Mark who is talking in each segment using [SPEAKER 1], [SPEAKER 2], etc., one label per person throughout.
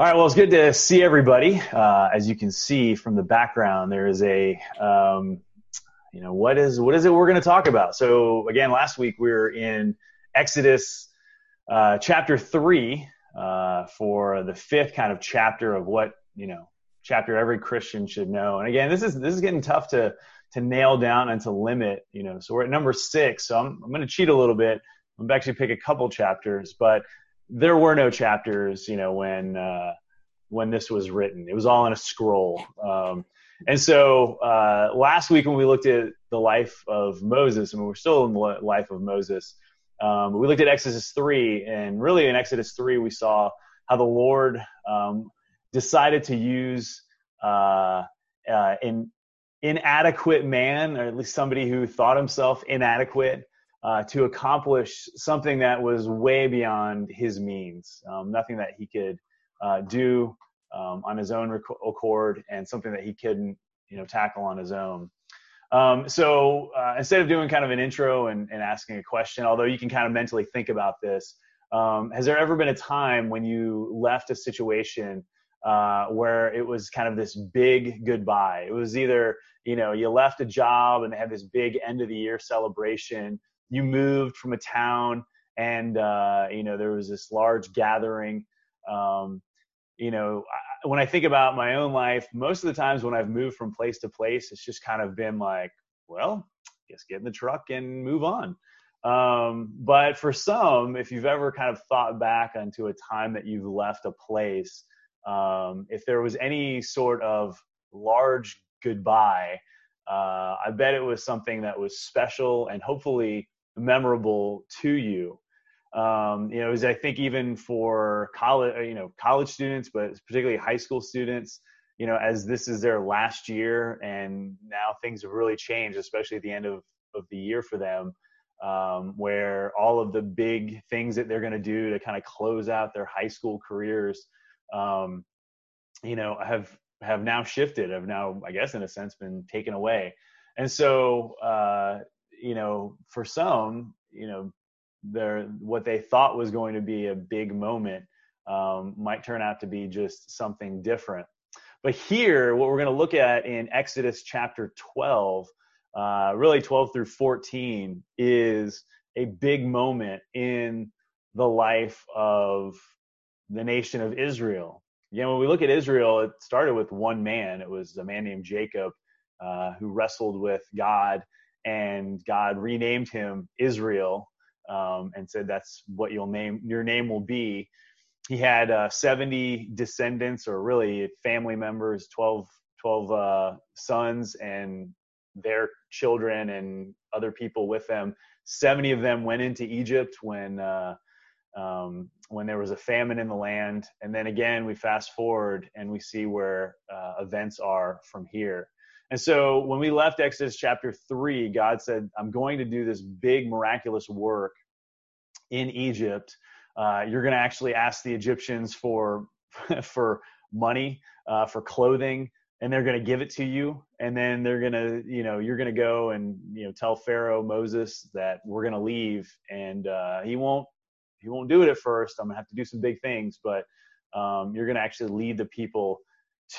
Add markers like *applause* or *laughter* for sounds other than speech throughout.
[SPEAKER 1] All right. Well, it's good to see everybody. Uh, as you can see from the background, there is a, um, you know, what is what is it we're going to talk about? So again, last week we were in Exodus uh, chapter three uh, for the fifth kind of chapter of what you know chapter every Christian should know. And again, this is this is getting tough to to nail down and to limit. You know, so we're at number six. So I'm I'm going to cheat a little bit. I'm going to actually pick a couple chapters, but there were no chapters, you know, when uh, when this was written. It was all in a scroll. Um, and so uh, last week when we looked at the life of Moses, I mean, we're still in the life of Moses. Um, we looked at Exodus 3, and really in Exodus 3, we saw how the Lord um, decided to use uh, uh, an inadequate man, or at least somebody who thought himself inadequate, uh, to accomplish something that was way beyond his means, um, nothing that he could uh, do um, on his own accord, and something that he couldn't, you know, tackle on his own. Um, so uh, instead of doing kind of an intro and, and, asking a question, although you can kind of mentally think about this, um, has there ever been a time when you left a situation uh, where it was kind of this big goodbye? It was either you know you left a job and they had this big end of the year celebration you moved from a town and uh, you know there was this large gathering um, you know I, when i think about my own life most of the times when i've moved from place to place it's just kind of been like well guess get in the truck and move on. Um, but for some if you've ever kind of thought back onto a time that you've left a place um, if there was any sort of large goodbye uh, i bet it was something that was special and hopefully memorable to you. Um, you know, is I think even for college, you know, college students, but particularly high school students, you know, as this is their last year and now things have really changed, especially at the end of, of the year for them, um, where all of the big things that they're going to do to kind of close out their high school careers, um, you know, have have now shifted, have now, I guess, in a sense, been taken away. And so, uh, you know, for some, you know, their what they thought was going to be a big moment um, might turn out to be just something different. But here, what we're going to look at in Exodus chapter 12, uh, really 12 through 14, is a big moment in the life of the nation of Israel. You know, when we look at Israel, it started with one man. It was a man named Jacob uh, who wrestled with God and God renamed him Israel um, and said that's what you'll name your name will be. He had uh, 70 descendants or really family members, 12, 12 uh, sons and their children and other people with them. 70 of them went into Egypt when uh, um, when there was a famine in the land. And then again, we fast forward and we see where uh, events are from here. And so when we left Exodus chapter 3, God said, I'm going to do this big miraculous work in Egypt. Uh, you're going to actually ask the Egyptians for, *laughs* for money, uh, for clothing, and they're going to give it to you. And then they're going to, you know, you're going to go and, you know, tell Pharaoh, Moses, that we're going to leave. And uh, he won't, he won't do it at first. I'm going to have to do some big things, but um, you're going to actually lead the people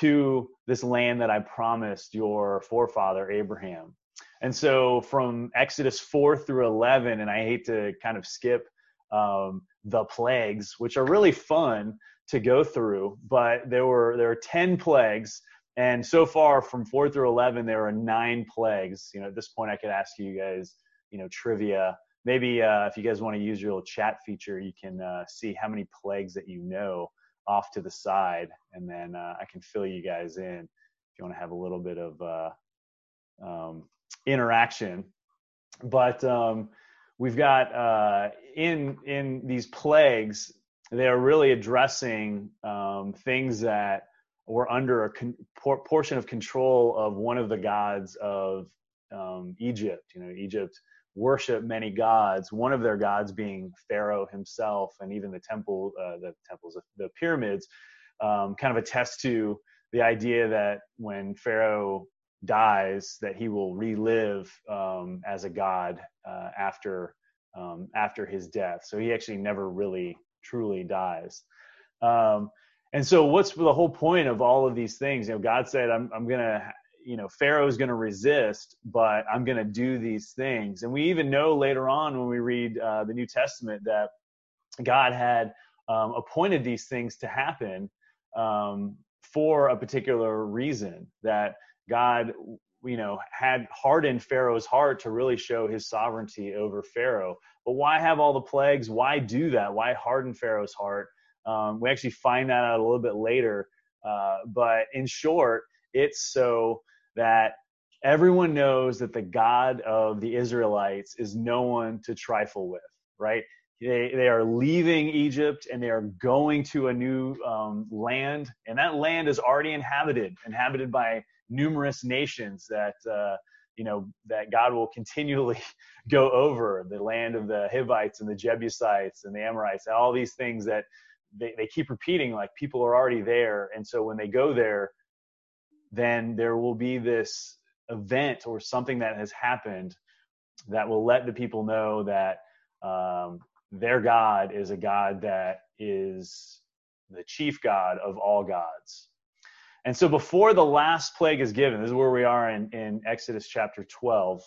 [SPEAKER 1] to this land that I promised your forefather Abraham. And so from Exodus 4 through 11, and I hate to kind of skip um, the plagues, which are really fun to go through, but there were there are 10 plagues. And so far from 4 through 11, there are nine plagues. You know, at this point, I could ask you guys, you know, trivia. Maybe uh, if you guys want to use your little chat feature, you can uh, see how many plagues that you know off to the side, and then uh, I can fill you guys in if you want to have a little bit of uh, um, interaction. But um, we've got uh, in in these plagues, they are really addressing um, things that were under a con- por- portion of control of one of the gods of um, Egypt. You know, Egypt worship many gods, one of their gods being Pharaoh himself, and even the temple, uh, the temples, the pyramids, um, kind of attest to the idea that when Pharaoh dies, that he will relive um, as a god uh, after um, after his death. So he actually never really truly dies. Um, And so, what's the whole point of all of these things? You know, God said, "I'm, I'm gonna, you know, Pharaoh's gonna resist, but I'm gonna do these things." And we even know later on when we read uh, the New Testament that God had um, appointed these things to happen um, for a particular reason. That God, you know, had hardened Pharaoh's heart to really show His sovereignty over Pharaoh. But why have all the plagues? Why do that? Why harden Pharaoh's heart? Um, we actually find that out a little bit later. Uh, but in short, it's so that everyone knows that the God of the Israelites is no one to trifle with, right? They, they are leaving Egypt and they are going to a new um, land, and that land is already inhabited, inhabited by numerous nations that uh, you know that God will continually *laughs* go over. The land of the Hivites and the Jebusites and the Amorites, all these things that they, they keep repeating like people are already there. And so when they go there then there will be this event or something that has happened that will let the people know that um, their god is a god that is the chief god of all gods and so before the last plague is given this is where we are in, in exodus chapter 12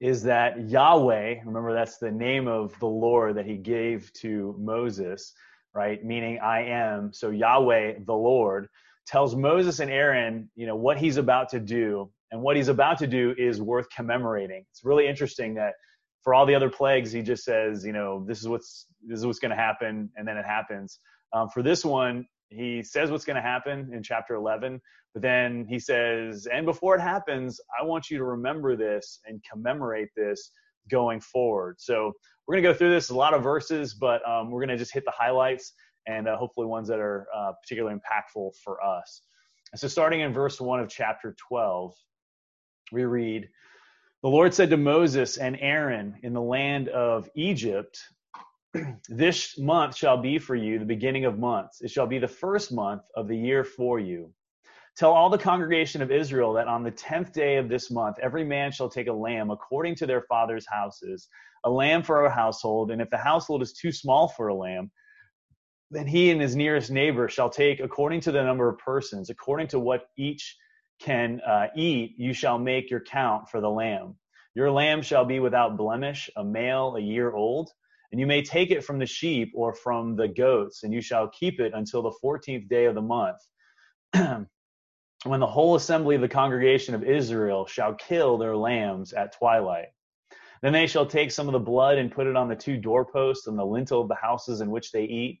[SPEAKER 1] is that Yahweh, remember that's the name of the Lord that he gave to Moses, right? Meaning I am. So Yahweh, the Lord, tells Moses and Aaron, you know, what he's about to do. And what he's about to do is worth commemorating. It's really interesting that for all the other plagues, he just says, you know, this is what's this is what's going to happen, and then it happens. Um, for this one, he says what's going to happen in chapter 11, but then he says, and before it happens, I want you to remember this and commemorate this going forward. So we're going to go through this, a lot of verses, but um, we're going to just hit the highlights and uh, hopefully ones that are uh, particularly impactful for us. And so starting in verse 1 of chapter 12, we read, The Lord said to Moses and Aaron in the land of Egypt, This month shall be for you the beginning of months. It shall be the first month of the year for you. Tell all the congregation of Israel that on the tenth day of this month, every man shall take a lamb according to their father's houses, a lamb for a household. And if the household is too small for a lamb, then he and his nearest neighbor shall take according to the number of persons, according to what each can uh, eat, you shall make your count for the lamb. Your lamb shall be without blemish, a male a year old. And you may take it from the sheep or from the goats, and you shall keep it until the fourteenth day of the month. *clears throat* when the whole assembly of the congregation of Israel shall kill their lambs at twilight. Then they shall take some of the blood and put it on the two doorposts and the lintel of the houses in which they eat.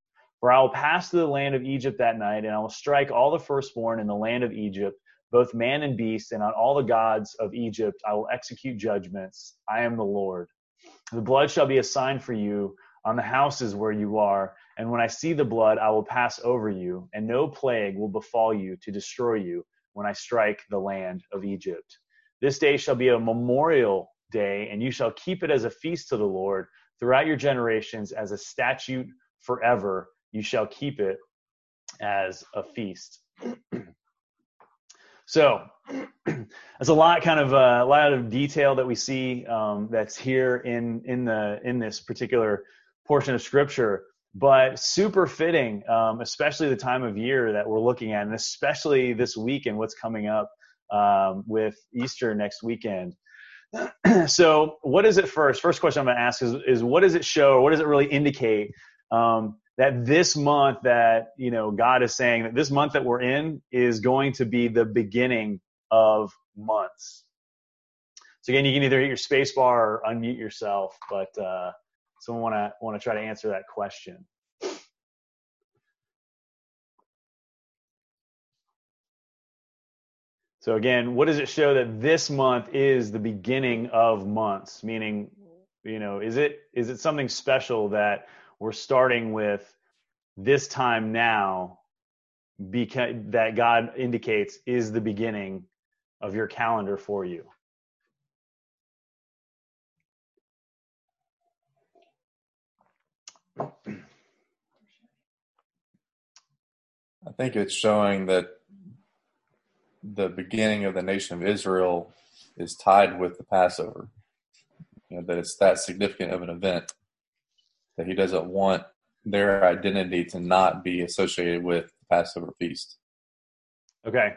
[SPEAKER 1] For I will pass through the land of Egypt that night, and I will strike all the firstborn in the land of Egypt, both man and beast, and on all the gods of Egypt I will execute judgments. I am the Lord. The blood shall be a sign for you on the houses where you are, and when I see the blood, I will pass over you, and no plague will befall you to destroy you when I strike the land of Egypt. This day shall be a memorial day, and you shall keep it as a feast to the Lord throughout your generations as a statute forever. You shall keep it as a feast. *clears throat* so *clears throat* there's a lot kind of uh, a lot of detail that we see um, that's here in in the in this particular portion of scripture but super fitting um, especially the time of year that we're looking at and especially this week and what's coming up um, with Easter next weekend. *clears throat* so, what is it first? First question I'm going to ask is, is what does it show, or what does it really indicate um, that this month that you know God is saying that this month that we're in is going to be the beginning of months. So again, you can either hit your space bar or unmute yourself, but uh, someone want to want to try to answer that question. So again, what does it show that this month is the beginning of months? Meaning, you know, is it is it something special that we're starting with this time now because that God indicates is the beginning of your calendar for you?
[SPEAKER 2] I think it's showing that the beginning of the nation of Israel is tied with the Passover. You know, that it's that significant of an event that he doesn't want their identity to not be associated with the Passover feast.
[SPEAKER 1] Okay.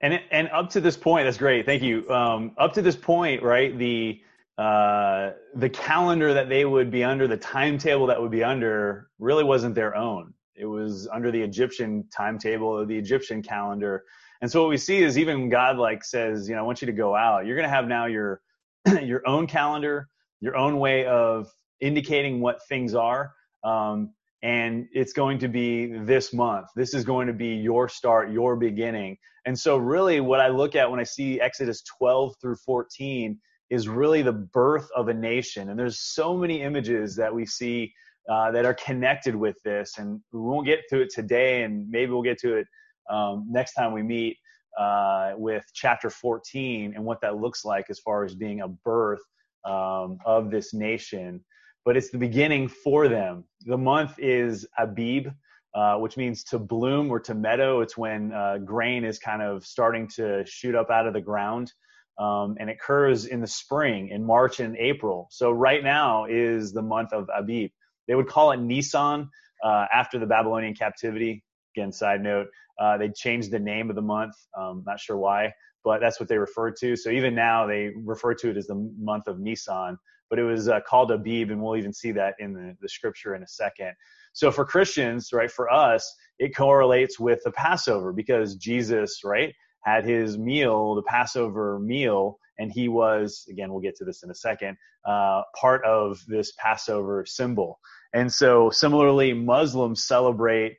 [SPEAKER 1] And and up to this point, that's great. Thank you. Um, up to this point, right? The uh, the calendar that they would be under, the timetable that would be under, really wasn't their own. It was under the Egyptian timetable or the Egyptian calendar. And so what we see is even God like says, you know, I want you to go out. You're going to have now your *clears throat* your own calendar, your own way of indicating what things are. Um, and it's going to be this month. This is going to be your start, your beginning. And so, really, what I look at when I see Exodus 12 through 14 is really the birth of a nation. And there's so many images that we see uh, that are connected with this. And we won't get to it today, and maybe we'll get to it um, next time we meet uh, with chapter 14 and what that looks like as far as being a birth um, of this nation. But it's the beginning for them. The month is Abib, uh, which means to bloom or to meadow. It's when uh, grain is kind of starting to shoot up out of the ground. Um, and it occurs in the spring, in March and April. So right now is the month of Abib. They would call it Nisan uh, after the Babylonian captivity. Again, side note, uh, they changed the name of the month. Um, not sure why, but that's what they referred to. So even now they refer to it as the month of Nisan, but it was uh, called Abib, and we'll even see that in the, the scripture in a second. So for Christians, right, for us, it correlates with the Passover because Jesus, right, had his meal, the Passover meal, and he was, again, we'll get to this in a second, uh, part of this Passover symbol. And so similarly, Muslims celebrate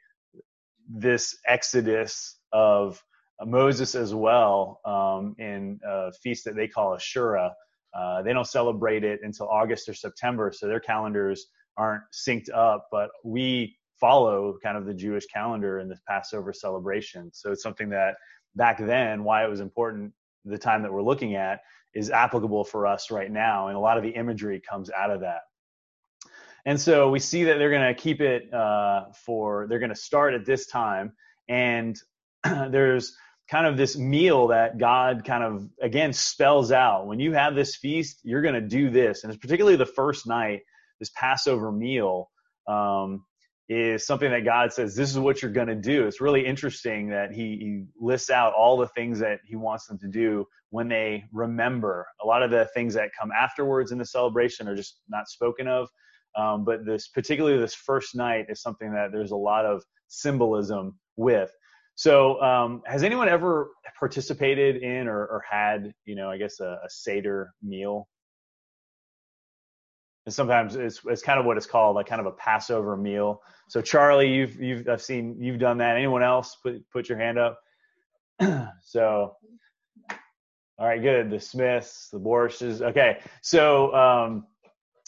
[SPEAKER 1] this exodus of Moses as well um, in a feast that they call Ashura. Uh, they don't celebrate it until August or September, so their calendars aren't synced up, but we follow kind of the Jewish calendar in this Passover celebration. So it's something that back then, why it was important, the time that we're looking at, is applicable for us right now. And a lot of the imagery comes out of that. And so we see that they're going to keep it uh, for, they're going to start at this time. And *clears throat* there's kind of this meal that God kind of, again, spells out. When you have this feast, you're going to do this. And it's particularly the first night, this Passover meal. Um, is something that God says, this is what you're going to do. It's really interesting that he, he, lists out all the things that he wants them to do when they remember. A lot of the things that come afterwards in the celebration are just not spoken of. Um, but this, particularly this first night, is something that there's a lot of symbolism with. So, um, has anyone ever participated in or, or had, you know, I guess a, a Seder meal and sometimes it's it's kind of what it's called, like kind of a Passover meal. So Charlie, you've you've I've seen you've done that. Anyone else put put your hand up? *clears throat* so all right, good. The Smiths, the Borsches. Okay, so um,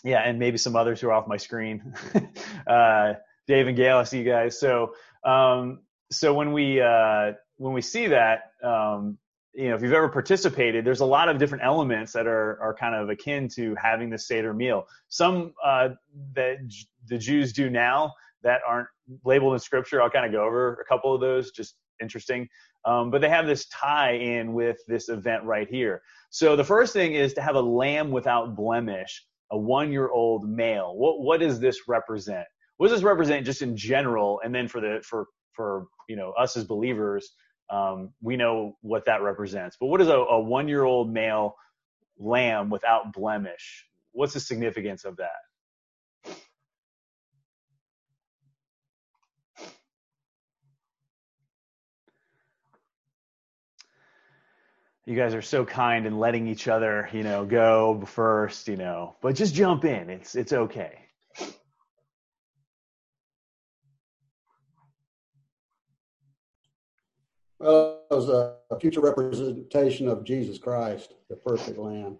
[SPEAKER 1] yeah, and maybe some others who are off my screen. *laughs* uh, Dave and Gail, I see you guys. So um, so when we uh, when we see that, um, you know, if you've ever participated, there's a lot of different elements that are, are kind of akin to having the Seder meal. Some uh, that the Jews do now that aren't labeled in Scripture. I'll kind of go over a couple of those, just interesting. Um, but they have this tie in with this event right here. So the first thing is to have a lamb without blemish, a one year old male. What, what does this represent? What does this represent just in general? And then for the, for, for, you know, us as believers, um, we know what that represents. But what is a, a one year old male lamb without blemish? What's the significance of that? You guys are so kind in letting each other, you know, go first, you know, but just jump in. It's it's okay.
[SPEAKER 3] Well, it was a, future representation of Jesus Christ, the perfect Lamb.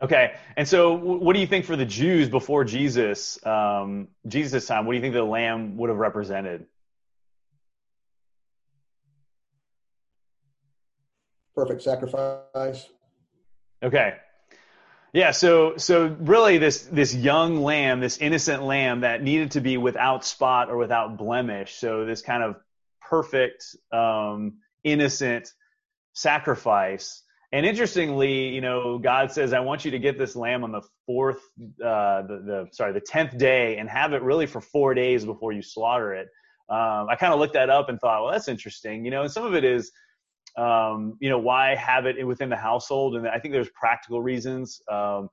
[SPEAKER 1] Okay, and so what do you think for the Jews before Jesus, um, Jesus' time? What do you think the Lamb would have represented?
[SPEAKER 3] perfect sacrifice.
[SPEAKER 1] Okay. Yeah, so so really this this young lamb, this innocent lamb that needed to be without spot or without blemish. So this kind of perfect, um, innocent sacrifice. And interestingly, you know, God says, "I want you to get this lamb on the fourth, uh, the, the sorry, the tenth day, and have it really for four days before you slaughter it." Um, I kind of looked that up and thought, well, that's interesting. You know, and some of it is um, you know, why have it within the household? And I think there's practical reasons, um,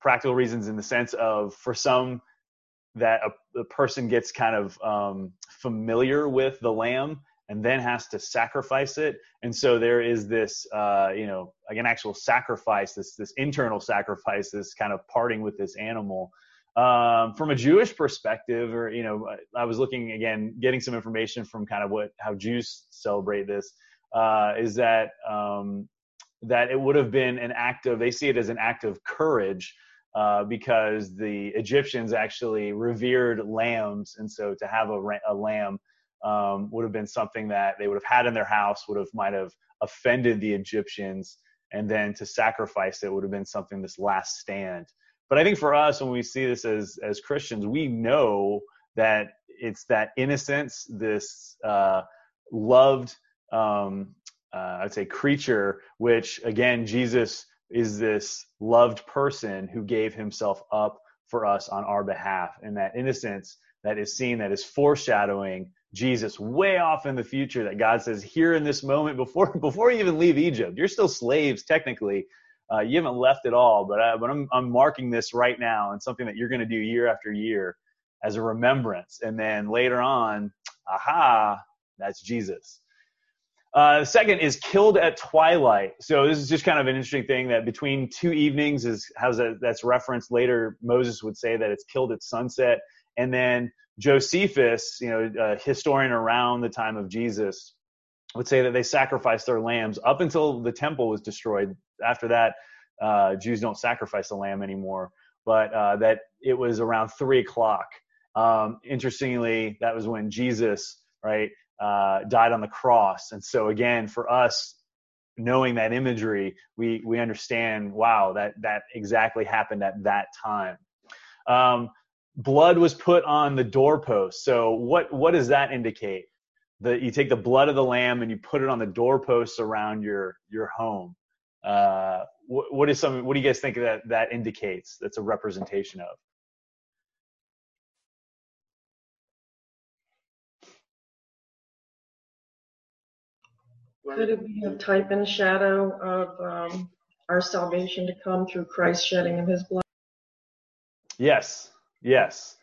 [SPEAKER 1] practical reasons in the sense of for some that a, a person gets kind of um, familiar with the lamb and then has to sacrifice it. And so there is this, uh, you know, like an actual sacrifice, this this internal sacrifice, this kind of parting with this animal. Um, from a Jewish perspective, or you know, I was looking again, getting some information from kind of what how Jews celebrate this. Uh, is that um, that it would have been an act of they see it as an act of courage uh, because the Egyptians actually revered lambs, and so to have a, a lamb um, would have been something that they would have had in their house, would have might have offended the Egyptians, and then to sacrifice it would have been something this last stand. But I think for us, when we see this as as Christians, we know that it's that innocence, this uh, loved, um, uh, I'd say, creature, which again, Jesus is this loved person who gave himself up for us on our behalf, and that innocence that is seen, that is foreshadowing Jesus way off in the future. That God says, here in this moment, before *laughs* before you even leave Egypt, you're still slaves technically uh, you haven't left at all, but, I, but I'm, I'm marking this right now and something that you're going to do year after year as a remembrance. And then later on, aha, that's Jesus. Uh, second is killed at twilight. So this is just kind of an interesting thing that between two evenings is how's that, that's referenced later. Moses would say that it's killed at sunset, and then Josephus, you know, a historian around the time of Jesus, would say that they sacrificed their lambs up until the temple was destroyed. After that, uh, Jews don't sacrifice the lamb anymore, but uh, that it was around three o'clock. Um, interestingly, that was when Jesus, right, uh, died on the cross. And so again, for us, knowing that imagery, we we understand, wow, that that exactly happened at that time. Um, blood was put on the doorpost. So what what does that indicate? That you take the blood of the lamb and you put it on the doorposts around your your home. Uh, what, what is some? What do you guys think that that indicates? That's a representation of.
[SPEAKER 4] Could it be a type and shadow of um, our salvation to come through Christ shedding of His blood?
[SPEAKER 1] Yes, yes,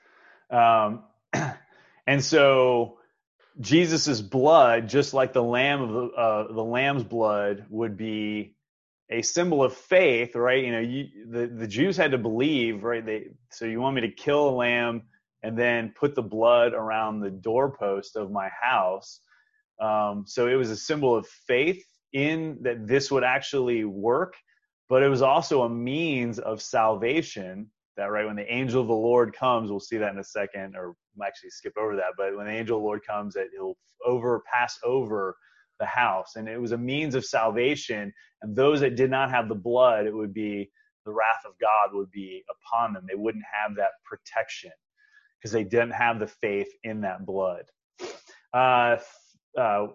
[SPEAKER 1] um, *clears throat* and so Jesus's blood, just like the lamb of the, uh, the lamb's blood, would be a symbol of faith, right? You know, you, the the Jews had to believe, right? They so you want me to kill a lamb and then put the blood around the doorpost of my house. Um, so it was a symbol of faith in that this would actually work, but it was also a means of salvation that right when the angel of the Lord comes, we'll see that in a second, or actually skip over that. But when the angel of the Lord comes, that he'll over pass over the house, and it was a means of salvation. And those that did not have the blood, it would be the wrath of God would be upon them. They wouldn't have that protection because they didn't have the faith in that blood. Uh, uh,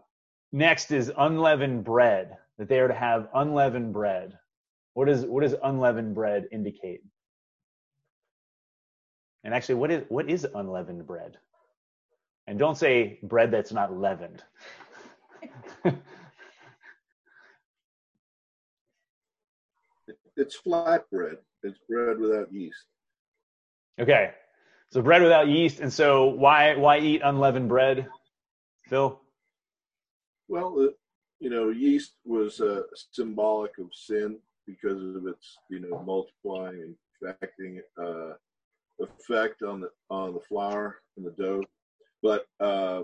[SPEAKER 1] next is unleavened bread. That they are to have unleavened bread. What does what does unleavened bread indicate? And actually, what is what is unleavened bread? And don't say bread that's not leavened. *laughs*
[SPEAKER 5] it's flat bread. It's bread without yeast.
[SPEAKER 1] Okay, so bread without yeast, and so why why eat unleavened bread, Phil?
[SPEAKER 5] Well, you know, yeast was uh, symbolic of sin because of its you know multiplying and infecting uh, effect on the on the flour and the dough, but uh,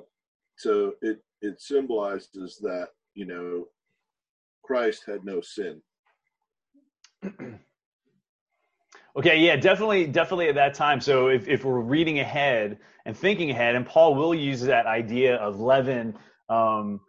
[SPEAKER 5] so it it symbolizes that you know Christ had no sin. *clears throat*
[SPEAKER 1] okay, yeah, definitely, definitely at that time. So if if we're reading ahead and thinking ahead, and Paul will use that idea of leaven. Um,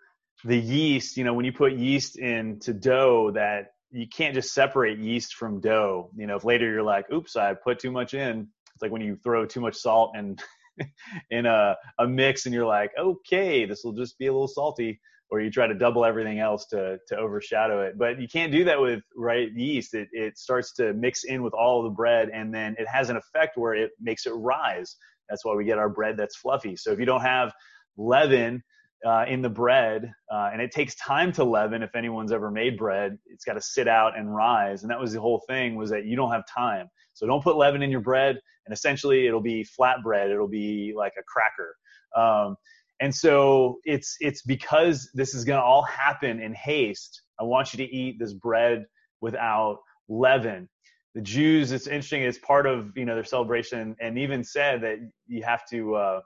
[SPEAKER 1] the yeast, you know, when you put yeast into dough, that you can't just separate yeast from dough. You know, if later you're like, "Oops, I put too much in," it's like when you throw too much salt and *laughs* in a, a mix and you're like, okay, this will just be a little salty, or you try to double everything else to to overshadow it. But you can't do that with right yeast. It it starts to mix in with all the bread, and then it has an effect where it makes it rise. That's why we get our bread that's fluffy. So if you don't have leaven uh, in the bread, uh, and it takes time to leaven. If anyone's ever made bread, it's got to sit out and rise, and that was the whole thing was that you don't have time. So don't put leaven in your bread, and essentially it'll be flat bread. It'll be like a cracker. Um, and so it's it's because this is going to all happen in haste. I want you to eat this bread without leaven. The Jews, it's interesting. It's part of you know their celebration, and even said that you have to uh,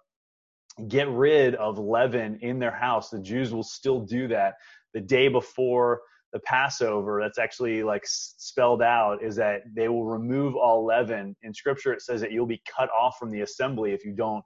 [SPEAKER 1] get rid of leaven in their house. The Jews will still do that the day before the Passover, that's actually like spelled out, is that they will remove all leaven. In Scripture, it says that you'll be cut off from the assembly if you don't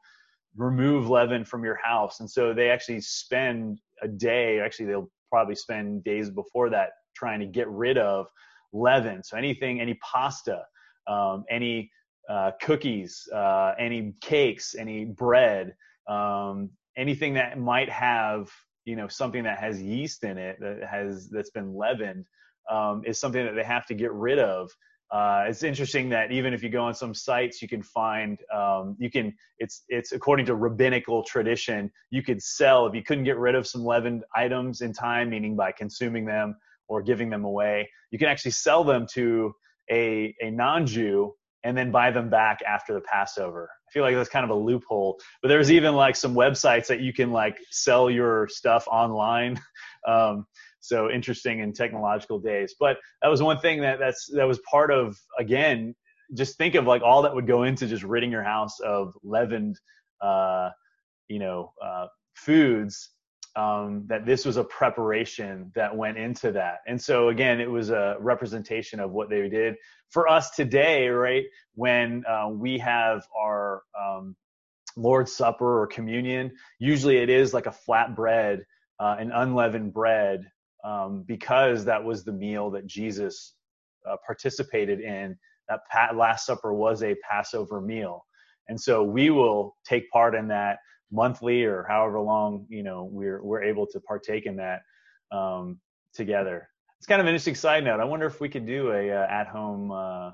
[SPEAKER 1] remove leaven from your house. And so they actually spend a day, actually, they'll probably spend days before that trying to get rid of leaven. So anything, any pasta, um, any uh, cookies, uh, any cakes, any bread, um, anything that might have you know something that has yeast in it that has that's been leavened um, is something that they have to get rid of. Uh, it's interesting that even if you go on some sites, you can find um, you can it's it's according to rabbinical tradition, you could sell if you couldn't get rid of some leavened items in time, meaning by consuming them or giving them away, you can actually sell them to a a non-Jew and then buy them back after the Passover. Feel like that's kind of a loophole. But there's even like some websites that you can like sell your stuff online. *laughs* Um, so interesting in technological days. But that was one thing that that's that was part of again. Just think of like all that would go into just ridding your house of leavened, uh, you know, uh, foods um, that this was a preparation that went into that. And so again, it was a representation of what they did for us today, right? When uh, we have our um, Lord's Supper or communion, usually it is like a flat bread, uh, an unleavened bread, um, because that was the meal that Jesus uh, participated in. That Last Supper was a Passover meal. And so we will take part in that monthly or however long you know we're we're able to partake in that um, together. It's kind of an interesting side note. I wonder if we could do a uh, at home uh,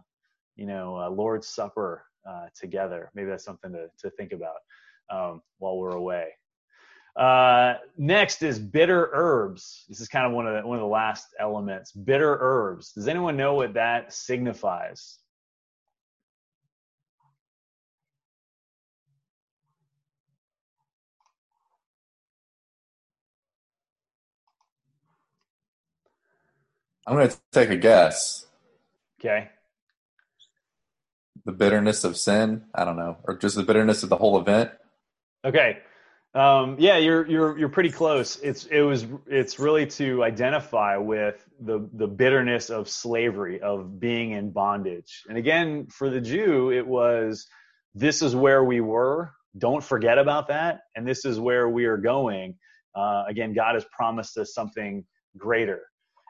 [SPEAKER 1] you know Lord's Supper uh, together. Maybe that's something to to think about um, while we're away. Uh, next is bitter herbs. This is kind of one of the, one of the last elements. Bitter herbs. Does anyone know what that signifies?
[SPEAKER 2] I'm going to take a guess.
[SPEAKER 1] Okay.
[SPEAKER 2] The bitterness of sin. I don't know, or just the bitterness of the whole event.
[SPEAKER 1] Okay. Um, yeah, you're you're you're pretty close. It's it was it's really to identify with the the bitterness of slavery, of being in bondage. And again, for the Jew, it was this is where we were. Don't forget about that, and this is where we are going. Uh, again, God has promised us something greater.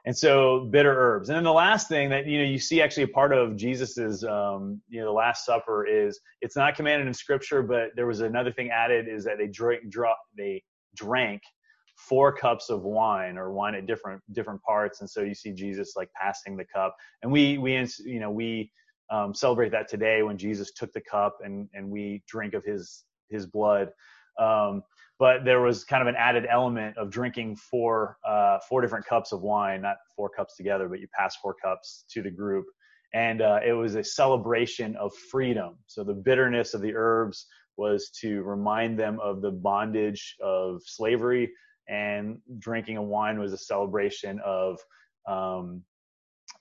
[SPEAKER 1] And so bitter herbs. And then the last thing that you know you see actually a part of Jesus's um, you know the Last Supper is it's not commanded in Scripture, but there was another thing added is that they drink drop they drank four cups of wine or wine at different different parts, and so you see Jesus like passing the cup, and we we you know we um, celebrate that today when Jesus took the cup and and we drink of his his blood. Um, but there was kind of an added element of drinking four uh, four different cups of wine, not four cups together, but you pass four cups to the group, and uh, it was a celebration of freedom. So the bitterness of the herbs was to remind them of the bondage of slavery, and drinking a wine was a celebration of um,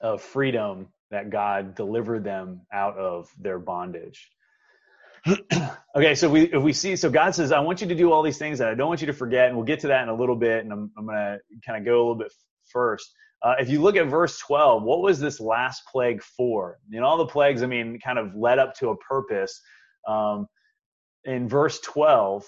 [SPEAKER 1] of freedom that God delivered them out of their bondage. *clears throat* okay, so we if we see so God says, I want you to do all these things that I don't want you to forget, and we'll get to that in a little bit, and I'm I'm gonna kind of go a little bit first. Uh, if you look at verse 12, what was this last plague for? Know, all the plagues, I mean, kind of led up to a purpose. Um, in verse 12,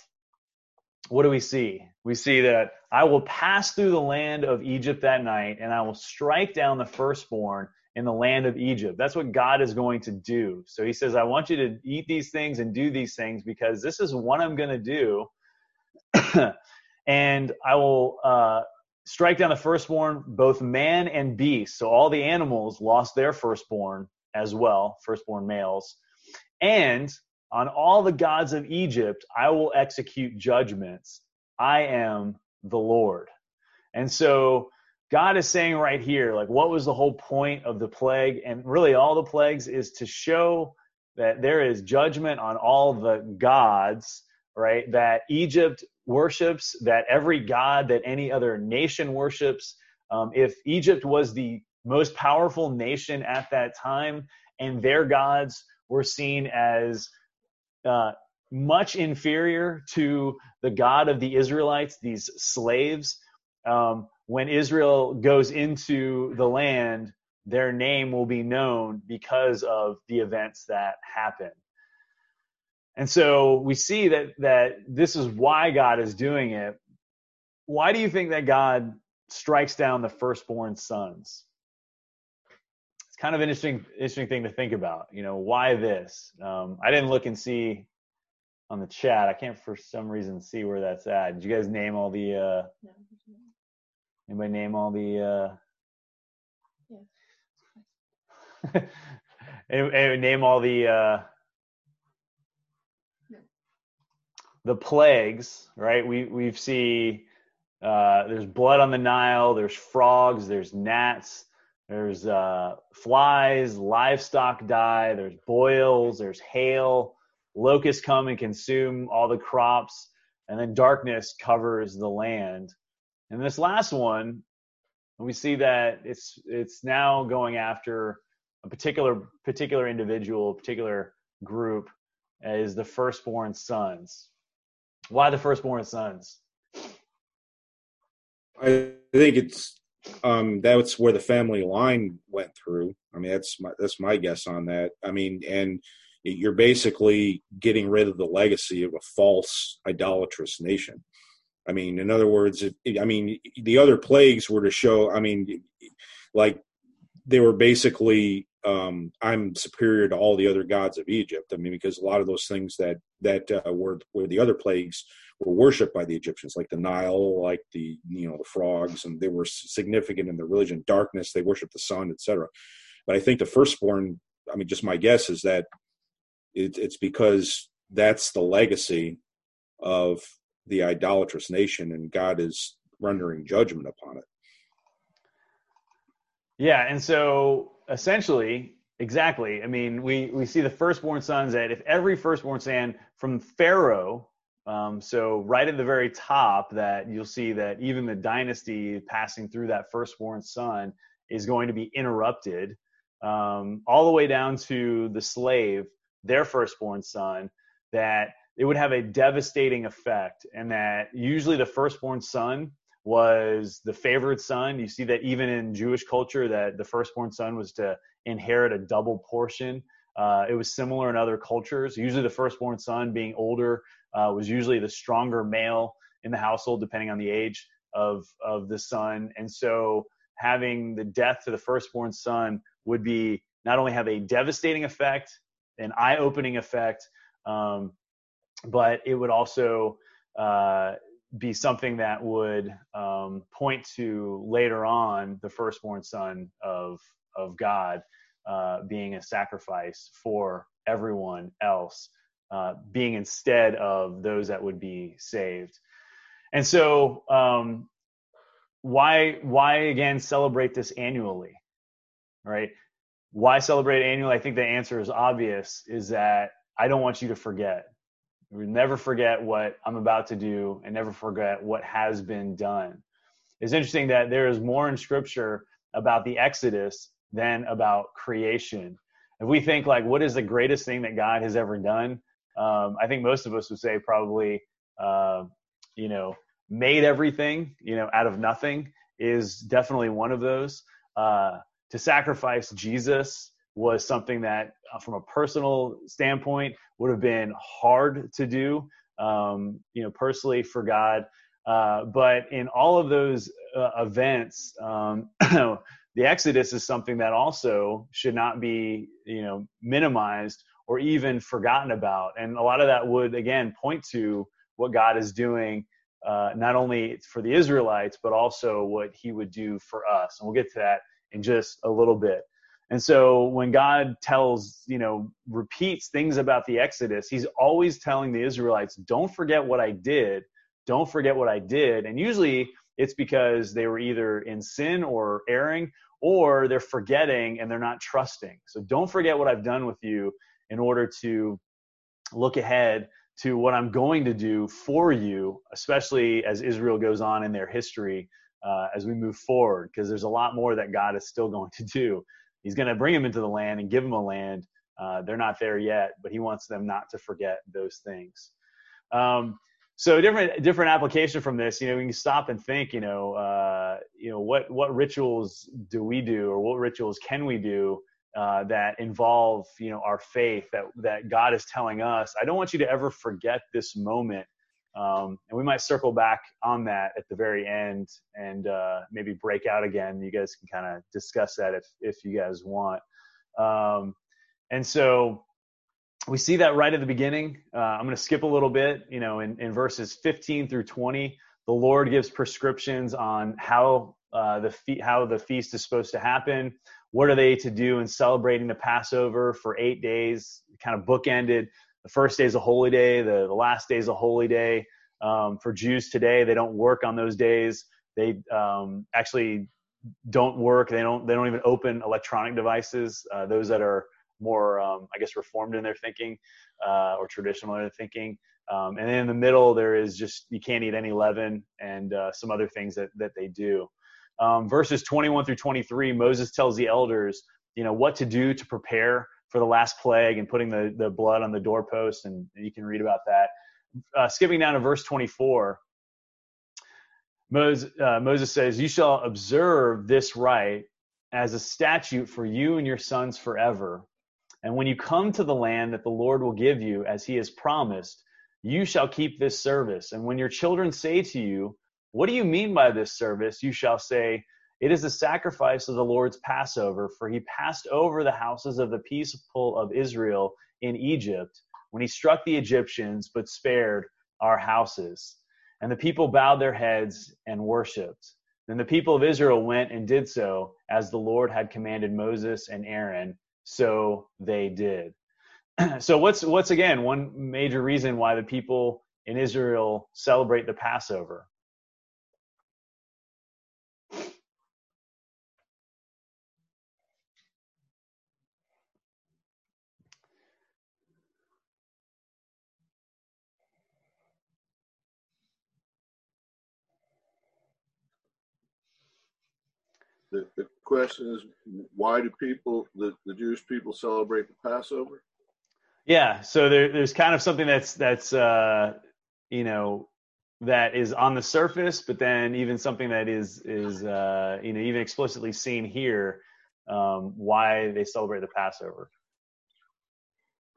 [SPEAKER 1] what do we see? We see that I will pass through the land of Egypt that night, and I will strike down the firstborn in the land of Egypt. That's what God is going to do. So he says, I want you to eat these things and do these things because this is what I'm going to do. *clears throat* and I will uh, strike down the firstborn, both man and beast. So all the animals lost their firstborn as well, firstborn males. And on all the gods of Egypt, I will execute judgments. I am the Lord. And so God is saying right here, like, what was the whole point of the plague? And really, all the plagues is to show that there is judgment on all the gods, right? That Egypt worships, that every god that any other nation worships. Um, if Egypt was the most powerful nation at that time and their gods were seen as uh, much inferior to the God of the Israelites, these slaves. Um, when Israel goes into the land, their name will be known because of the events that happen. And so we see that that this is why God is doing it. Why do you think that God strikes down the firstborn sons? It's kind of an interesting interesting thing to think about. You know, why this? Um, I didn't look and see on the chat. I can't for some reason see where that's at. Did you guys name all the? Uh, anybody name all the? Uh, yeah. *laughs* name all the. Uh, the plagues, right? We we've see uh, there's blood on the Nile, there's frogs, there's gnats, there's uh, flies, livestock die, there's boils, there's hail, locusts come and consume all the crops, and then darkness covers the land. And this last one, we see that it's it's now going after a particular particular individual, particular group as the firstborn sons. Why the firstborn sons?
[SPEAKER 6] I think it's um, that's where the family line went through. I mean, that's my that's my guess on that. I mean, and you're basically getting rid of the legacy of a false idolatrous nation. I mean, in other words, I mean, the other plagues were to show, I mean, like they were basically, um, I'm superior to all the other gods of Egypt. I mean, because a lot of those things that, that uh, were, were the other plagues were worshipped by the Egyptians, like the Nile, like the, you know, the frogs, and they were significant in their religion. Darkness, they worshiped the sun, etc. But I think the firstborn, I mean, just my guess is that it, it's because that's the legacy of the idolatrous nation, and God is rendering judgment upon it.
[SPEAKER 1] Yeah, and so essentially, exactly. I mean, we we see the firstborn sons that if every firstborn son from Pharaoh, um, so right at the very top, that you'll see that even the dynasty passing through that firstborn son is going to be interrupted, um, all the way down to the slave their firstborn son, that it would have a devastating effect, and that usually the firstborn son was the favored son. You see that even in Jewish culture, that the firstborn son was to inherit a double portion. Uh, it was similar in other cultures. Usually, the firstborn son, being older, uh, was usually the stronger male in the household, depending on the age of of the son. And so, having the death to the firstborn son would be not only have a devastating effect an eye-opening effect, um, but it would also uh, be something that would um, point to later on the firstborn son of of God uh, being a sacrifice for everyone else, uh, being instead of those that would be saved. And so, um, why why again celebrate this annually, right? why celebrate annually? I think the answer is obvious is that I don't want you to forget. We never forget what I'm about to do and never forget what has been done. It's interesting that there is more in scripture about the Exodus than about creation. If we think like, what is the greatest thing that God has ever done? Um, I think most of us would say probably, uh, you know, made everything, you know, out of nothing is definitely one of those. Uh, to sacrifice Jesus was something that, uh, from a personal standpoint, would have been hard to do. um, you know, personally for God. Uh, but in all of those uh, events, um, *clears throat* the Exodus is something that also should not be, you know, minimized or even forgotten about. And a lot of that would, again, point to what God is doing, uh, not only for the Israelites, but also what He would do for us. And we'll get to that in just a little bit. And so when God tells, you know, repeats things about the Exodus, He's always telling the Israelites, don't forget what I did. Don't forget what I did. And usually it's because they were either in sin or erring, or they're forgetting and they're not trusting. So don't forget what I've done with you in order to look ahead to what I'm going to do for you, especially as Israel goes on in their history uh, as we move forward, because there's a lot more that God is still *laughs* going to do. He's going to bring them into the land and give them a land. Uh, they're not there yet, but He wants them not to forget those things. Um, so different different application from this. You know, we can stop and think. You know, uh, you know what what rituals do we do, or what rituals can we do uh, that involve you know our faith that that God is telling us. I don't want you to ever forget this moment, um, and we might circle back on that at the very end and uh, maybe break out again. You guys can kind of discuss that if if you guys want. Um, and so we see that right at the beginning. Uh, I'm going to skip a little bit. You know, in, in verses 15 through 20, the Lord gives prescriptions on how uh, the fe- how the feast is supposed to happen what are they to do in celebrating the Passover for eight days, kind of bookended. The first day is a holy day, the, the last day is a holy day. Um, for Jews today, they don't work on those days. They um, actually don't work. They don't. They don't even open electronic devices. Uh, those that are more, um, I guess, reformed in their thinking uh, or traditional in their thinking. Um, and then in the middle, there is just you can't eat any leaven and uh, some other things that that they do um, verses 21 through 23, Moses tells the elders, you know, what to do to prepare for the last plague and putting the, the blood on the doorpost, and, you can read about that. Uh, skipping down to verse 24, Moses, uh, Moses says, You shall observe this rite as a statute for you and your sons forever. And when you come to the land that the Lord will give you, as he has promised, you shall keep this service. And when your children say to you, what do you mean by this service? You shall say, It is the sacrifice of the Lord's Passover, for he passed over the houses of the people of Israel in Egypt when he struck the Egyptians, but spared our houses. And the people bowed their heads and worshiped. Then the people of Israel went and did so as the Lord had commanded Moses and Aaron, so they did. *clears throat* so what's what's again one major reason why the people in Israel celebrate the Passover?
[SPEAKER 5] The, the question is, why do people, the, the Jewish people, celebrate the Passover?
[SPEAKER 1] Yeah, so there, there's kind of something that's that's uh, you know that is on the surface, but then even something that is is uh, you know even explicitly seen here um, why they celebrate the Passover.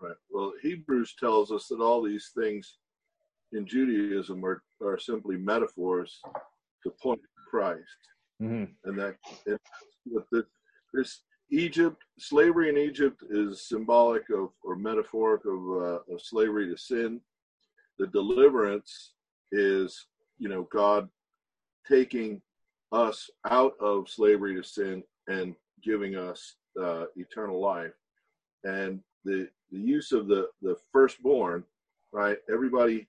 [SPEAKER 5] Right. Well, Hebrews tells us that all these things in Judaism are, are simply metaphors to point to Christ.
[SPEAKER 1] Mm-hmm.
[SPEAKER 5] and that with the this Egypt slavery in Egypt is symbolic of or metaphoric of, uh, of slavery to sin. The deliverance is you know God taking us out of slavery to sin and giving us uh, eternal life. And the the use of the the firstborn, right? Everybody,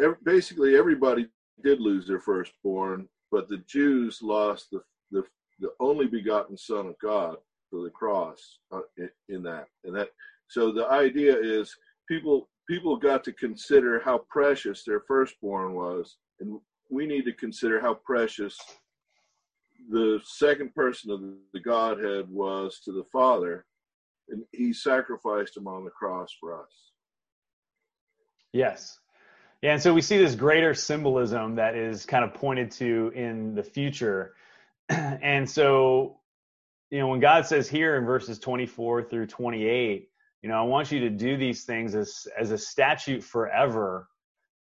[SPEAKER 5] every, basically everybody did lose their firstborn but the Jews lost the, the, the only begotten Son of God for the cross uh, in, in that. And that, so the idea is people people got to consider how precious their firstborn was, and we need to consider how precious the second person of the Godhead was to the Father, and He sacrificed him on the cross for us.
[SPEAKER 1] Yes. Yeah, and so we see this greater symbolism that is kind of pointed to in the future. *clears throat* and so, you know, when God says here in verses 24 through 28, you know, I want you to do these things as as a statute forever.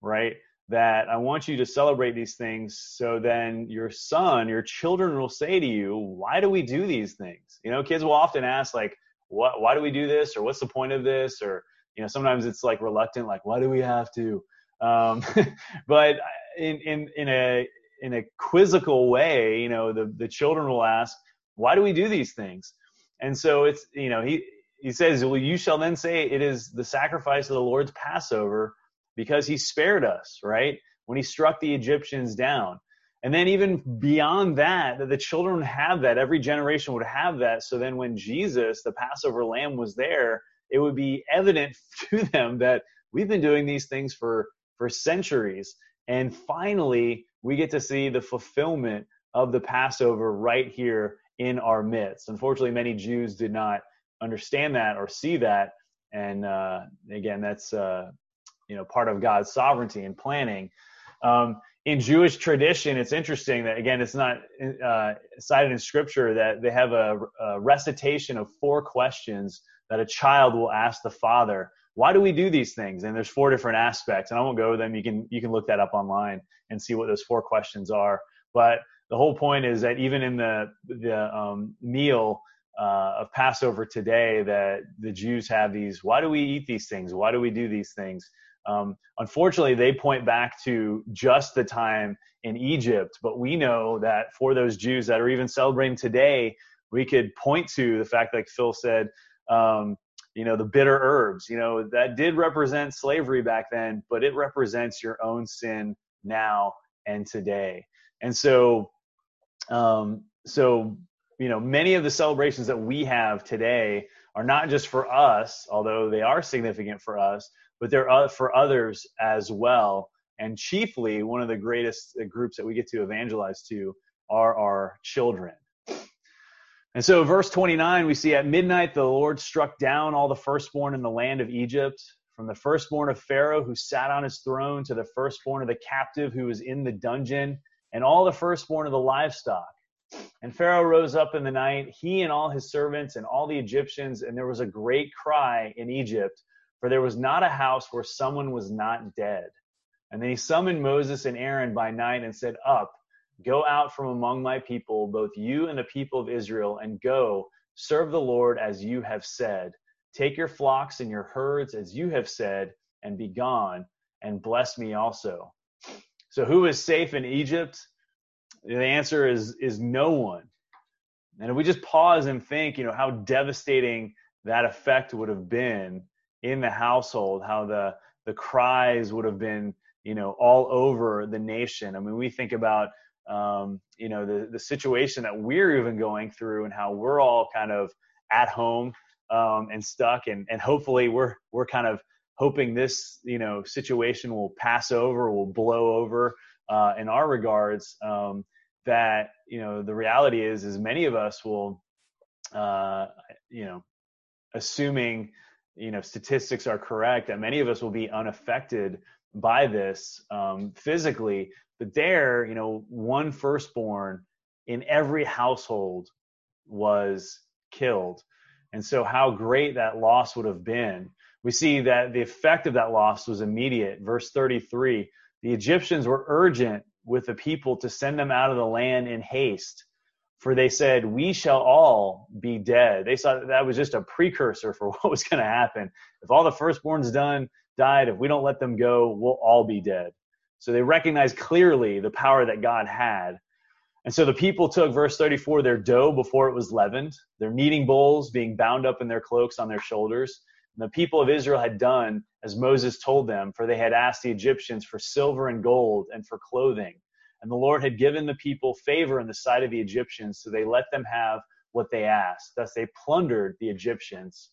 [SPEAKER 1] right? That I want you to celebrate these things so then your son, your children will say to you, why do we do these things? You know, kids will often ask, like, what, why do we do this? Or what's the point of this? Or, you know, sometimes it's like reluctant, like, why do we have to? Um, *laughs* but in, in, in a, in a quizzical way, you know, the, the children will ask, why do we do these things? And so it's, you know, he, he says, well, you shall then say it is the sacrifice of the Lord's Passover because he spared us, right? When he struck the Egyptians down. And then even beyond that, that the children have that, every generation would have that. So then when Jesus, the Passover lamb, was there, it would be evident *laughs* to them that we've been doing these things for, for centuries. And finally, we get to see the fulfillment of the Passover right here in our midst. Unfortunately, many Jews did not understand that or see that. And uh, again, that's uh, you know part of God's sovereignty and planning. Um, in Jewish tradition, it's interesting that again, it's not uh, cited in Scripture that they have a, a, recitation of four questions that a child will ask the father. Why do we do these things? And there's four different aspects, and I won't go with them. You can you can look that up online and see what those four questions are. But the whole point is that even in the the um, meal, uh, of Passover today that the Jews have these. Why do we eat these things? Why do we do these things? Um, unfortunately, they point back to just the time in Egypt, but we know that for those Jews that are even celebrating today, we could point to the fact, like Phil said, um, you know, the bitter herbs, you know, that did represent slavery back then, but it represents your own sin now and today. And so, um, so you know, many of the celebrations that we have today are not just for us, although they are significant for us, but they're for others as well. And chiefly, one of the greatest uh, groups that we get to evangelize to are our children. And so, verse 29, we see at midnight the Lord struck down all the firstborn in the land of Egypt, from the firstborn of Pharaoh who sat on his throne to the firstborn of the captive who was in the dungeon, and all the firstborn of the livestock and Pharaoh rose up in the night, he and all his servants and all the Egyptians, and there was a great cry in Egypt, for there was not a house where someone was not dead. And then he summoned Moses and Aaron by night and said, Up, go out from among my people, both you and the people of Israel, and go, serve the Lord as you have said. Take your flocks and your herds as you have said, and be gone, and bless me also. So, who is safe in Egypt? The answer is is no one. And if we just pause and think, you know, how devastating that effect would have been in the household, how the the cries would have been, you know, all over the nation. I mean, we think about um, you know, the the situation that we're even going through and how we're all kind of at home um, and stuck and and hopefully we're we're kind of hoping this, you know, situation will pass over, will blow over uh, in our regards. Um, that you know the reality is is many of us will uh, you know assuming you know statistics are correct that many of us will be unaffected by this um, physically but there you know one firstborn in every household was killed and so how great that loss would have been we see that the effect of that loss was immediate verse 33 the egyptians were urgent with the people to send them out of the land in haste. For they said, We shall all be dead. They saw that that was just a precursor for *laughs* what was going to happen. If all the firstborns done died, if we don't let them go, we'll all be dead. So they recognized clearly the power that God had. And so the people took, verse 34, their dough before it was leavened, their kneading bowls being bound up in their cloaks on their shoulders. And the people of Israel had done as Moses told them, for they had asked the Egyptians for silver and gold and for clothing. And the Lord had given the people favor in the sight of the Egyptians, so they let them have what they asked. Thus they plundered the Egyptians.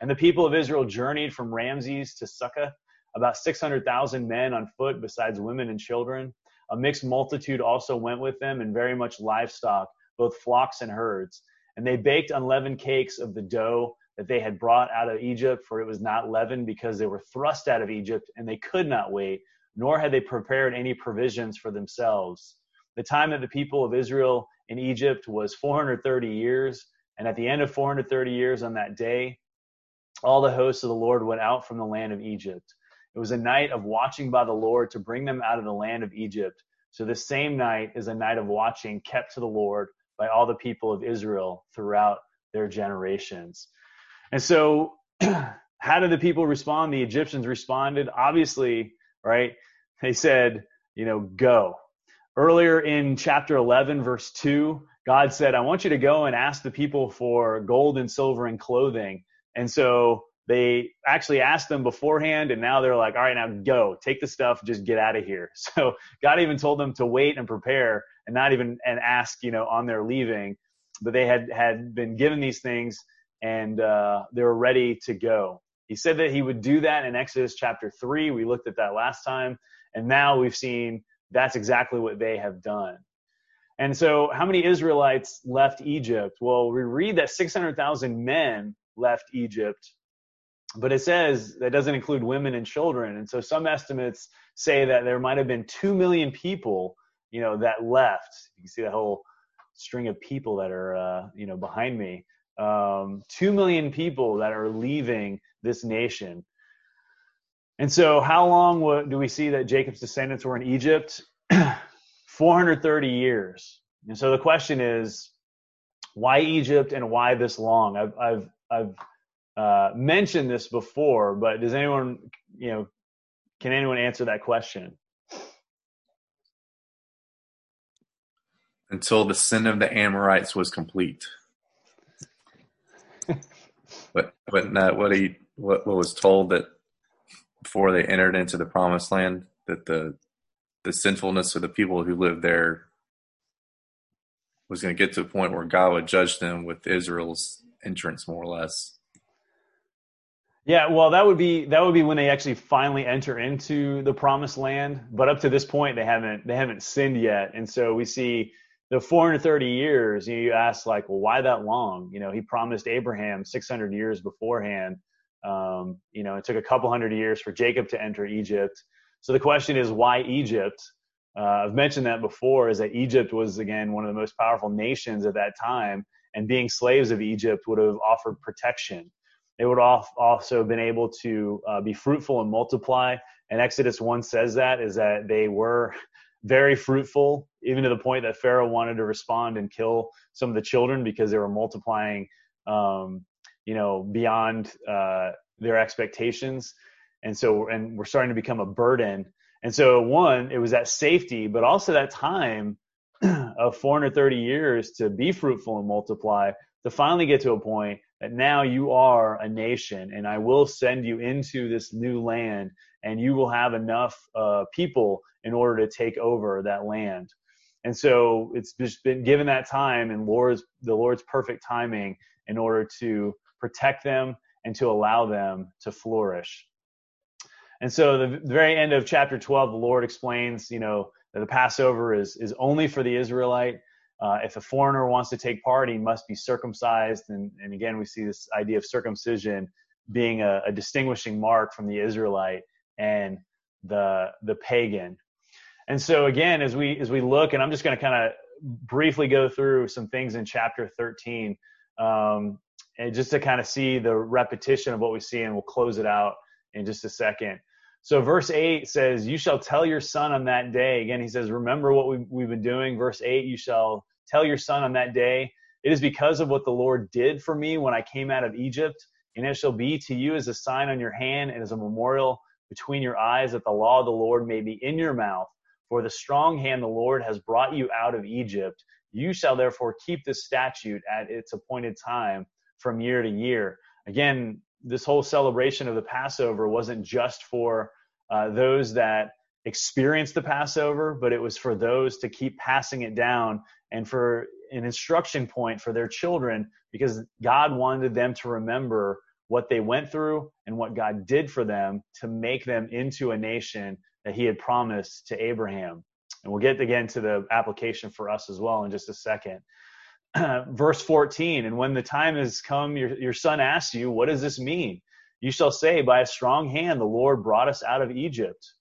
[SPEAKER 1] And the people of Israel journeyed from Ramses to Succoth, about 600,000 men on foot, besides women and children. A mixed multitude also went with them, and very much livestock, both flocks and herds. And they baked unleavened cakes of the dough that they had brought out of Egypt, for it was not leavened because they were thrust out of Egypt and they could not wait, nor had they prepared any provisions for themselves. The time of the people of Israel in Egypt was 430 years, and at the end of 430 years on that day, all the hosts of the Lord went out from the land of Egypt. It was a night of watching by the Lord to bring them out of the land of Egypt. So the same night is a night of watching kept to the Lord by all the people of Israel throughout their generations. And so, *clears throat* how did the people respond? The Egyptians responded, obviously, right? They said, you know, go. Earlier in chapter 11, verse 2, God said, I want you to go and ask the people for gold and silver and clothing. And so they actually asked them beforehand, and now they're like, all right, now go, take the stuff, just get out of here. *laughs* So God even told them to wait and prepare and not even and ask, you know, on their leaving. But they had had been given these things and uh, they were ready to go. He said that he would do that in Exodus chapter three. We looked at that last time, and now we've seen that's exactly what they have done. And so, how many Israelites left Egypt? Well, we read that 600,000 men left Egypt but it says that doesn't include women and children. And so some estimates say that there might have been 2 million people, you know, that left. You can see that whole string of people that are, uh, you know, behind me. Um, 2 million people that are leaving this nation. And so how long do we see that Jacob's descendants were in Egypt? *clears throat* 430 years. And so the question is, why Egypt and why this long? I've, I've, I've uh, mentioned this before, but does anyone, you know, can anyone answer that question?
[SPEAKER 2] Until the sin of the Amorites was complete. *laughs* but but not what he what, what was told that before they entered into the promised land that the the sinfulness of the people who lived there was going to get to a point where God would judge them with Israel's entrance, more or less.
[SPEAKER 1] Yeah, well, that would be that would be when they actually finally enter into the promised land. But up to this point, they haven't they haven't sinned yet, and so we see the 430 years. You ask like, well, why that long? You know, he promised Abraham 600 years beforehand. Um, you know, it took a couple hundred years for Jacob to enter Egypt. So the question is, why Egypt? Uh, I've mentioned that before. Is that Egypt was again one of the most powerful nations at that time, and being slaves of Egypt would have offered protection they would also been able to uh, be fruitful and multiply. And Exodus 1 says that is that they were very fruitful, even to the point that Pharaoh wanted to respond and kill some of the children because they were multiplying, um, you know, beyond uh, their expectations. And so, and we're starting to become a burden. And so, one, it was that safety, but also that time *clears throat* of 430 years to be fruitful and multiply to finally get to a point that now you are a nation and I will send you into this new land and you will have enough uh, people in order to take over that land. And so it's just been given that time and Lord's, the Lord's perfect timing in order to protect them and to allow them to flourish. And so the, very end of chapter 12, the Lord explains, you know, the Passover is, is only for the Israelite uh, if a foreigner wants to take part, he must be circumcised. And, and again, we see this idea of circumcision being a, a distinguishing mark from the Israelite and the the pagan. And so again, as we as we look, and I'm just going to kind of briefly go through some things in chapter 13, um, and just to kind of see the repetition of what we see, and we'll close it out in just a second. So verse 8 says, You shall tell your son on that day. Again, he says, Remember what we've, we've been doing. Verse 8, you shall tell your son on that day, It is because of what the Lord did for me when I came out of Egypt. And it shall be to you as a sign on your hand and as a memorial between your eyes that the law of the Lord may be in your mouth. For the strong hand the Lord has brought you out of Egypt. You shall therefore keep this statute at its appointed time from year to year. Again, this whole celebration of the Passover wasn't just for uh, those that experienced the Passover, but it was for those to keep passing it down and for an instruction point for their children because God wanted them to remember what they went through and what God did for them to make them into a nation that he had promised to Abraham. And we'll get again to the application for us as well in just a second. *clears throat* Verse 14, and when the time has come, your, your son asks you, What does this mean? You shall say, By a strong hand the Lord brought us out of Egypt.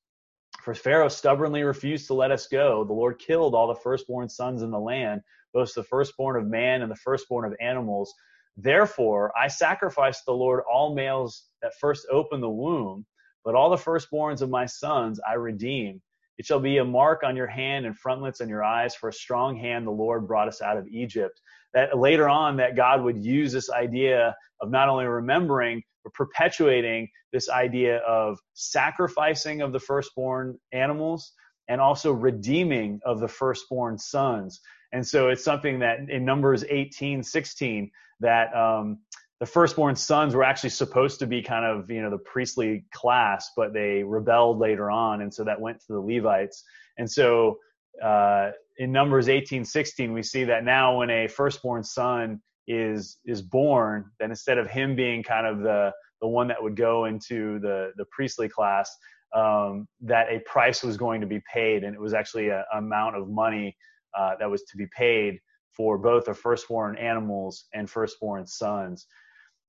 [SPEAKER 1] For Pharaoh stubbornly refused to let us go. The Lord killed all the firstborn sons in the land, both the firstborn of man and the firstborn of animals. Therefore, I sacrificed the Lord all males that first opened the womb. But all the firstborns of my sons I redeem. It shall be a mark on your hand and frontlets on your eyes, for a strong hand the Lord brought us out of Egypt. That later on, that God would use this idea of not only remembering, but perpetuating this idea of sacrificing of the firstborn animals and also redeeming of the firstborn sons. And so it's something that in Numbers 18, 16, that um, the firstborn sons were actually supposed to be kind of you know the priestly class but they rebelled later on and so that went to the levites. And so uh, in numbers 18 16 we see that now when a firstborn son is is born then instead of him being kind of the the one that would go into the the priestly class um, that a price was going to be paid and it was actually an amount of money uh, that was to be paid for both the firstborn animals and firstborn sons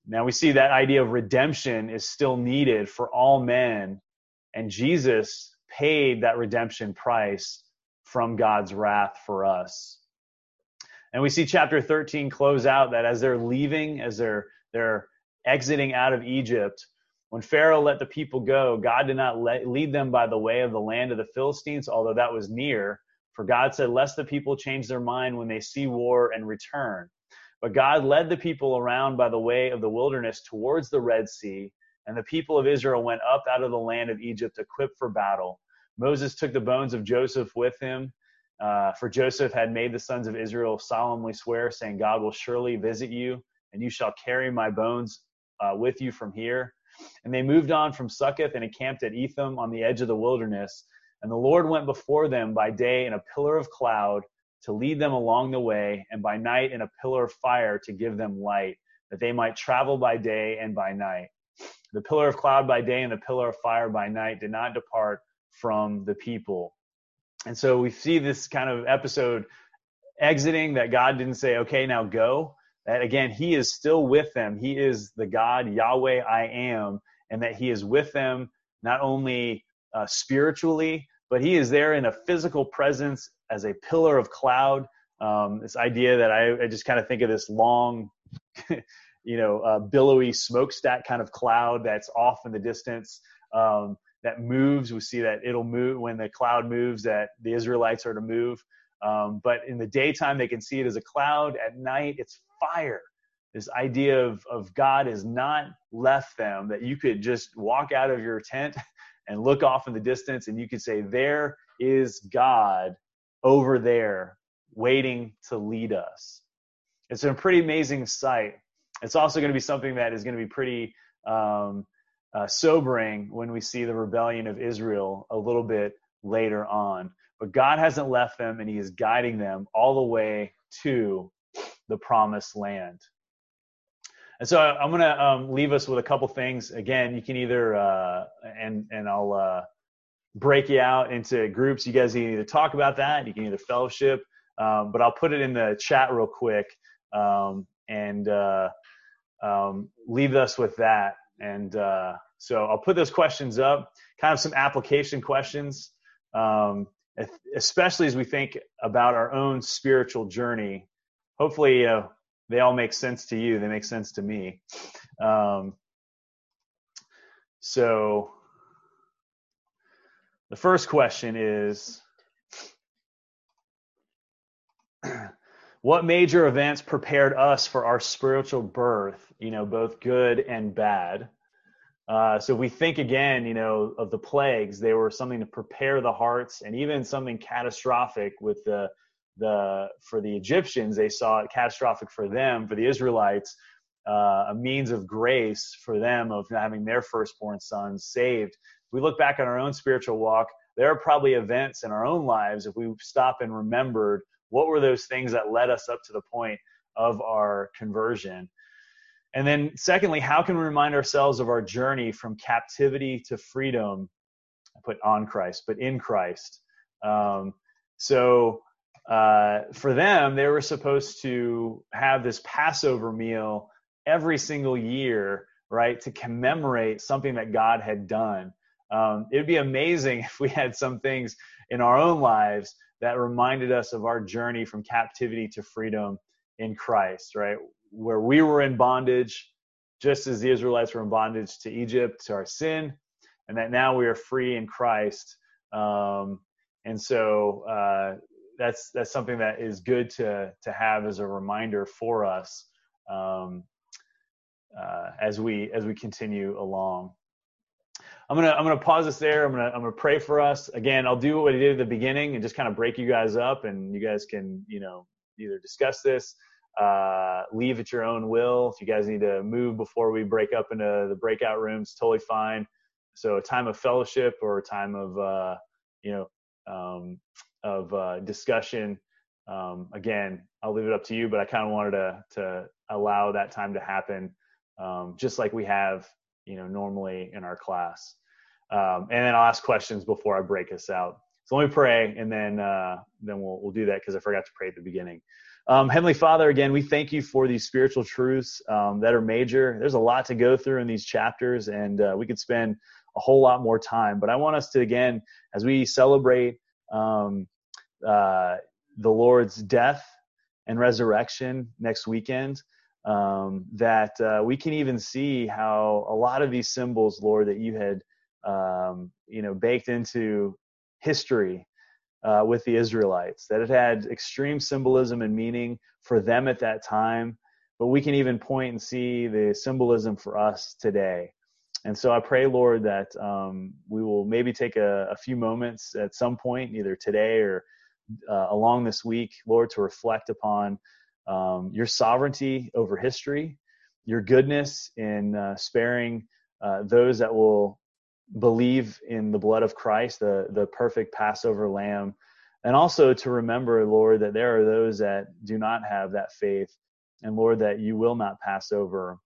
[SPEAKER 1] now we see that idea of redemption is still needed for all men, and Jesus paid that redemption price from God's wrath for us. And we see chapter 13 close out that as they're leaving, as they're they're exiting out of Egypt, when Pharaoh let the people go, God did not let, lead them by the way of the land of the Philistines, although that was near. For God said, Lest the people change their mind when they see war and return. But God led the people around by the way of the wilderness towards the Red Sea, and the people of Israel went up out of the land of Egypt equipped for battle. Moses took the bones of Joseph with him, uh, for Joseph had made the sons of Israel solemnly swear, saying, God will surely visit you, and you shall carry my bones uh, with you from here. And they moved on from Succoth and encamped at Etham on the edge of the wilderness. And the Lord went before them by day in a pillar of cloud to lead them along the way, and by night in a pillar of fire to give them light, that they might travel by day and by night. The pillar of cloud by day and the pillar of fire by night did not depart from the people. And so we see this kind of episode exiting that God didn't say, okay, now go. That again, He is still with them. He is the God, Yahweh, I am, and that He is with them not only uh, spiritually, but He is there in a physical presence as a pillar of cloud. Um, this idea that I, I just kind of think of this long, *laughs* you know, uh, billowy smokestack kind of cloud that's off in the distance um, that moves. We see that it'll move when the cloud moves. That the Israelites are to move. Um, but in the daytime, they can see it as a cloud. At night, it's fire. This idea of, of God has not left them, that you could just walk out of your tent *laughs* and look off in the distance and you could say, There is God over there waiting to lead us. It's a pretty amazing sight. It's also going to be something that is going to be pretty um, uh, sobering when we see the rebellion of Israel a little bit later on. But God hasn't left them and He is guiding them all the way to the promised land. And so I'm going to um, leave us with a couple things. Again, you can either, uh, and, and I'll, uh, break you out into groups. You guys can either talk about that, you can either fellowship, um, but I'll put it in the chat real quick um, and uh, um, leave us with that. And uh, so I'll put those questions up, kind of some application questions, um, especially as we think about our own spiritual journey. Hopefully, uh, they all make sense to you. They make sense to me. Um, so the first question is What major events prepared us for our spiritual birth, you know, both good and bad? Uh, so we think again, you know, of the plagues, they were something to prepare the hearts, and even something catastrophic with the the for the Egyptians, they saw it catastrophic for them. For the Israelites, uh, a means of grace for them of having their firstborn sons saved we look back on our own spiritual walk, there are probably events in our own lives if we stop and remembered what were those things that led us up to the point of our conversion. And then, secondly, how can we remind ourselves of our journey from captivity to freedom? I put on Christ, but in Christ. Um, so, uh, for them, they were supposed to have this Passover meal every single year, right, to commemorate something that God had done. Um, it'd be amazing *laughs* if we had some things in our own lives that reminded us of our journey from captivity to freedom in Christ, right? Where we were in bondage, just as the Israelites were in bondage to Egypt, to our sin. and that now we are free in Christ. Um, and so uh, that's that's something that is good to to have as a reminder for us um, uh, as we as we continue along. I'm gonna I'm gonna pause this there. I'm gonna I'm gonna pray for us again. I'll do what I did at the beginning and just kind of break you guys up, and you guys can you know either discuss this, uh, leave at your own will. If you guys need to move before we break up into the breakout rooms, totally fine. So a time of fellowship or a time of uh, you know um, of uh, discussion. Um, again, I'll leave it up to you, but I kind of wanted to to allow that time to happen, um, just like we have you know normally in our class. Um, and then I'll ask questions before I break us out. So let me pray, and then uh, then we'll we'll do that because I forgot to pray at the beginning. Um, Heavenly Father, again, we thank you for these spiritual truths um, that are major. There's a lot to go through in these chapters, and uh, we could spend a whole lot more time. But I want us to, again, as we celebrate um, uh, the Lord's death and resurrection next weekend, um, that uh, we can even see how a lot of these symbols, Lord, that you had, um, you know, baked into history uh, with the Israelites, that it had extreme symbolism and meaning for them at that time, but we can even point and see the symbolism for us today. And so I pray, Lord, that um, we will maybe take a, a, few moments at some point, either today or uh, along this week, Lord, to reflect upon um, your sovereignty over history, your goodness in uh, sparing uh, those that will believe in the blood of Christ, the, the perfect Passover lamb, and also to remember, Lord, that there are those that do not have that faith, and Lord, that you will not pass over,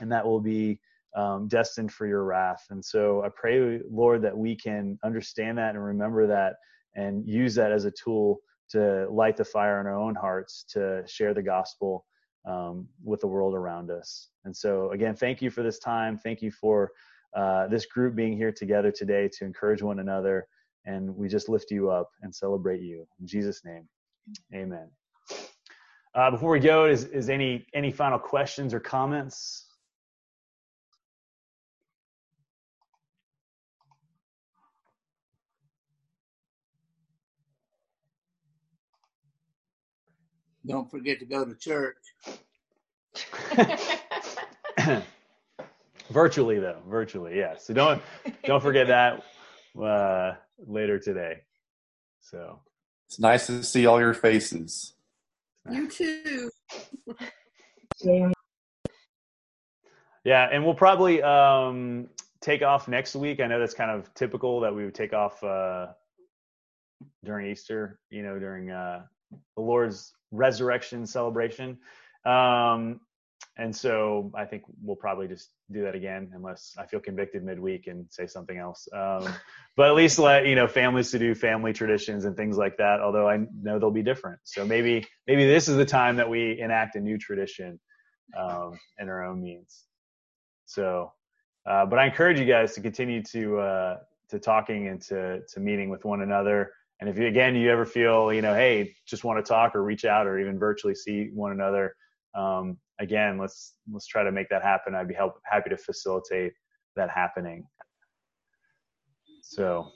[SPEAKER 1] and that will be um, destined for your wrath. And so I pray, Lord, that we can understand that and remember that and use that as a tool to light the fire in our own hearts to share the gospel um, with the world around us. And so, again, thank you for this time. Thank you for uh, this group being here together today to encourage one another. And we just lift you up and celebrate you. In Jesus' name, amen. Uh, before we go, is, is any any final questions or comments?
[SPEAKER 7] Don't forget to go to church. *laughs*
[SPEAKER 1] virtually though, virtually, yeah. So don't don't forget that uh, later today. So
[SPEAKER 2] it's nice to see all your faces.
[SPEAKER 8] You too. *laughs*
[SPEAKER 1] yeah, and we'll probably um, take off next week. I know that's kind of typical that we would take off uh, during Easter. You know, during uh, the Lord's resurrection celebration. Um, and so I think we'll probably just do that again, unless I feel convicted midweek and say something else. Um, *laughs* but at least let you know families to do family traditions and things like that. Although I know they'll be different. So maybe maybe this is the time that we enact a new tradition um, in our own means. So, uh, but I encourage you guys to continue to uh, to talking and to to meeting with one another. And if you, again, you ever feel, you know, hey, just want to talk or reach out or even virtually see one another, um, again, let's let's try to make that happen. I'd be help, happy to facilitate that happening. So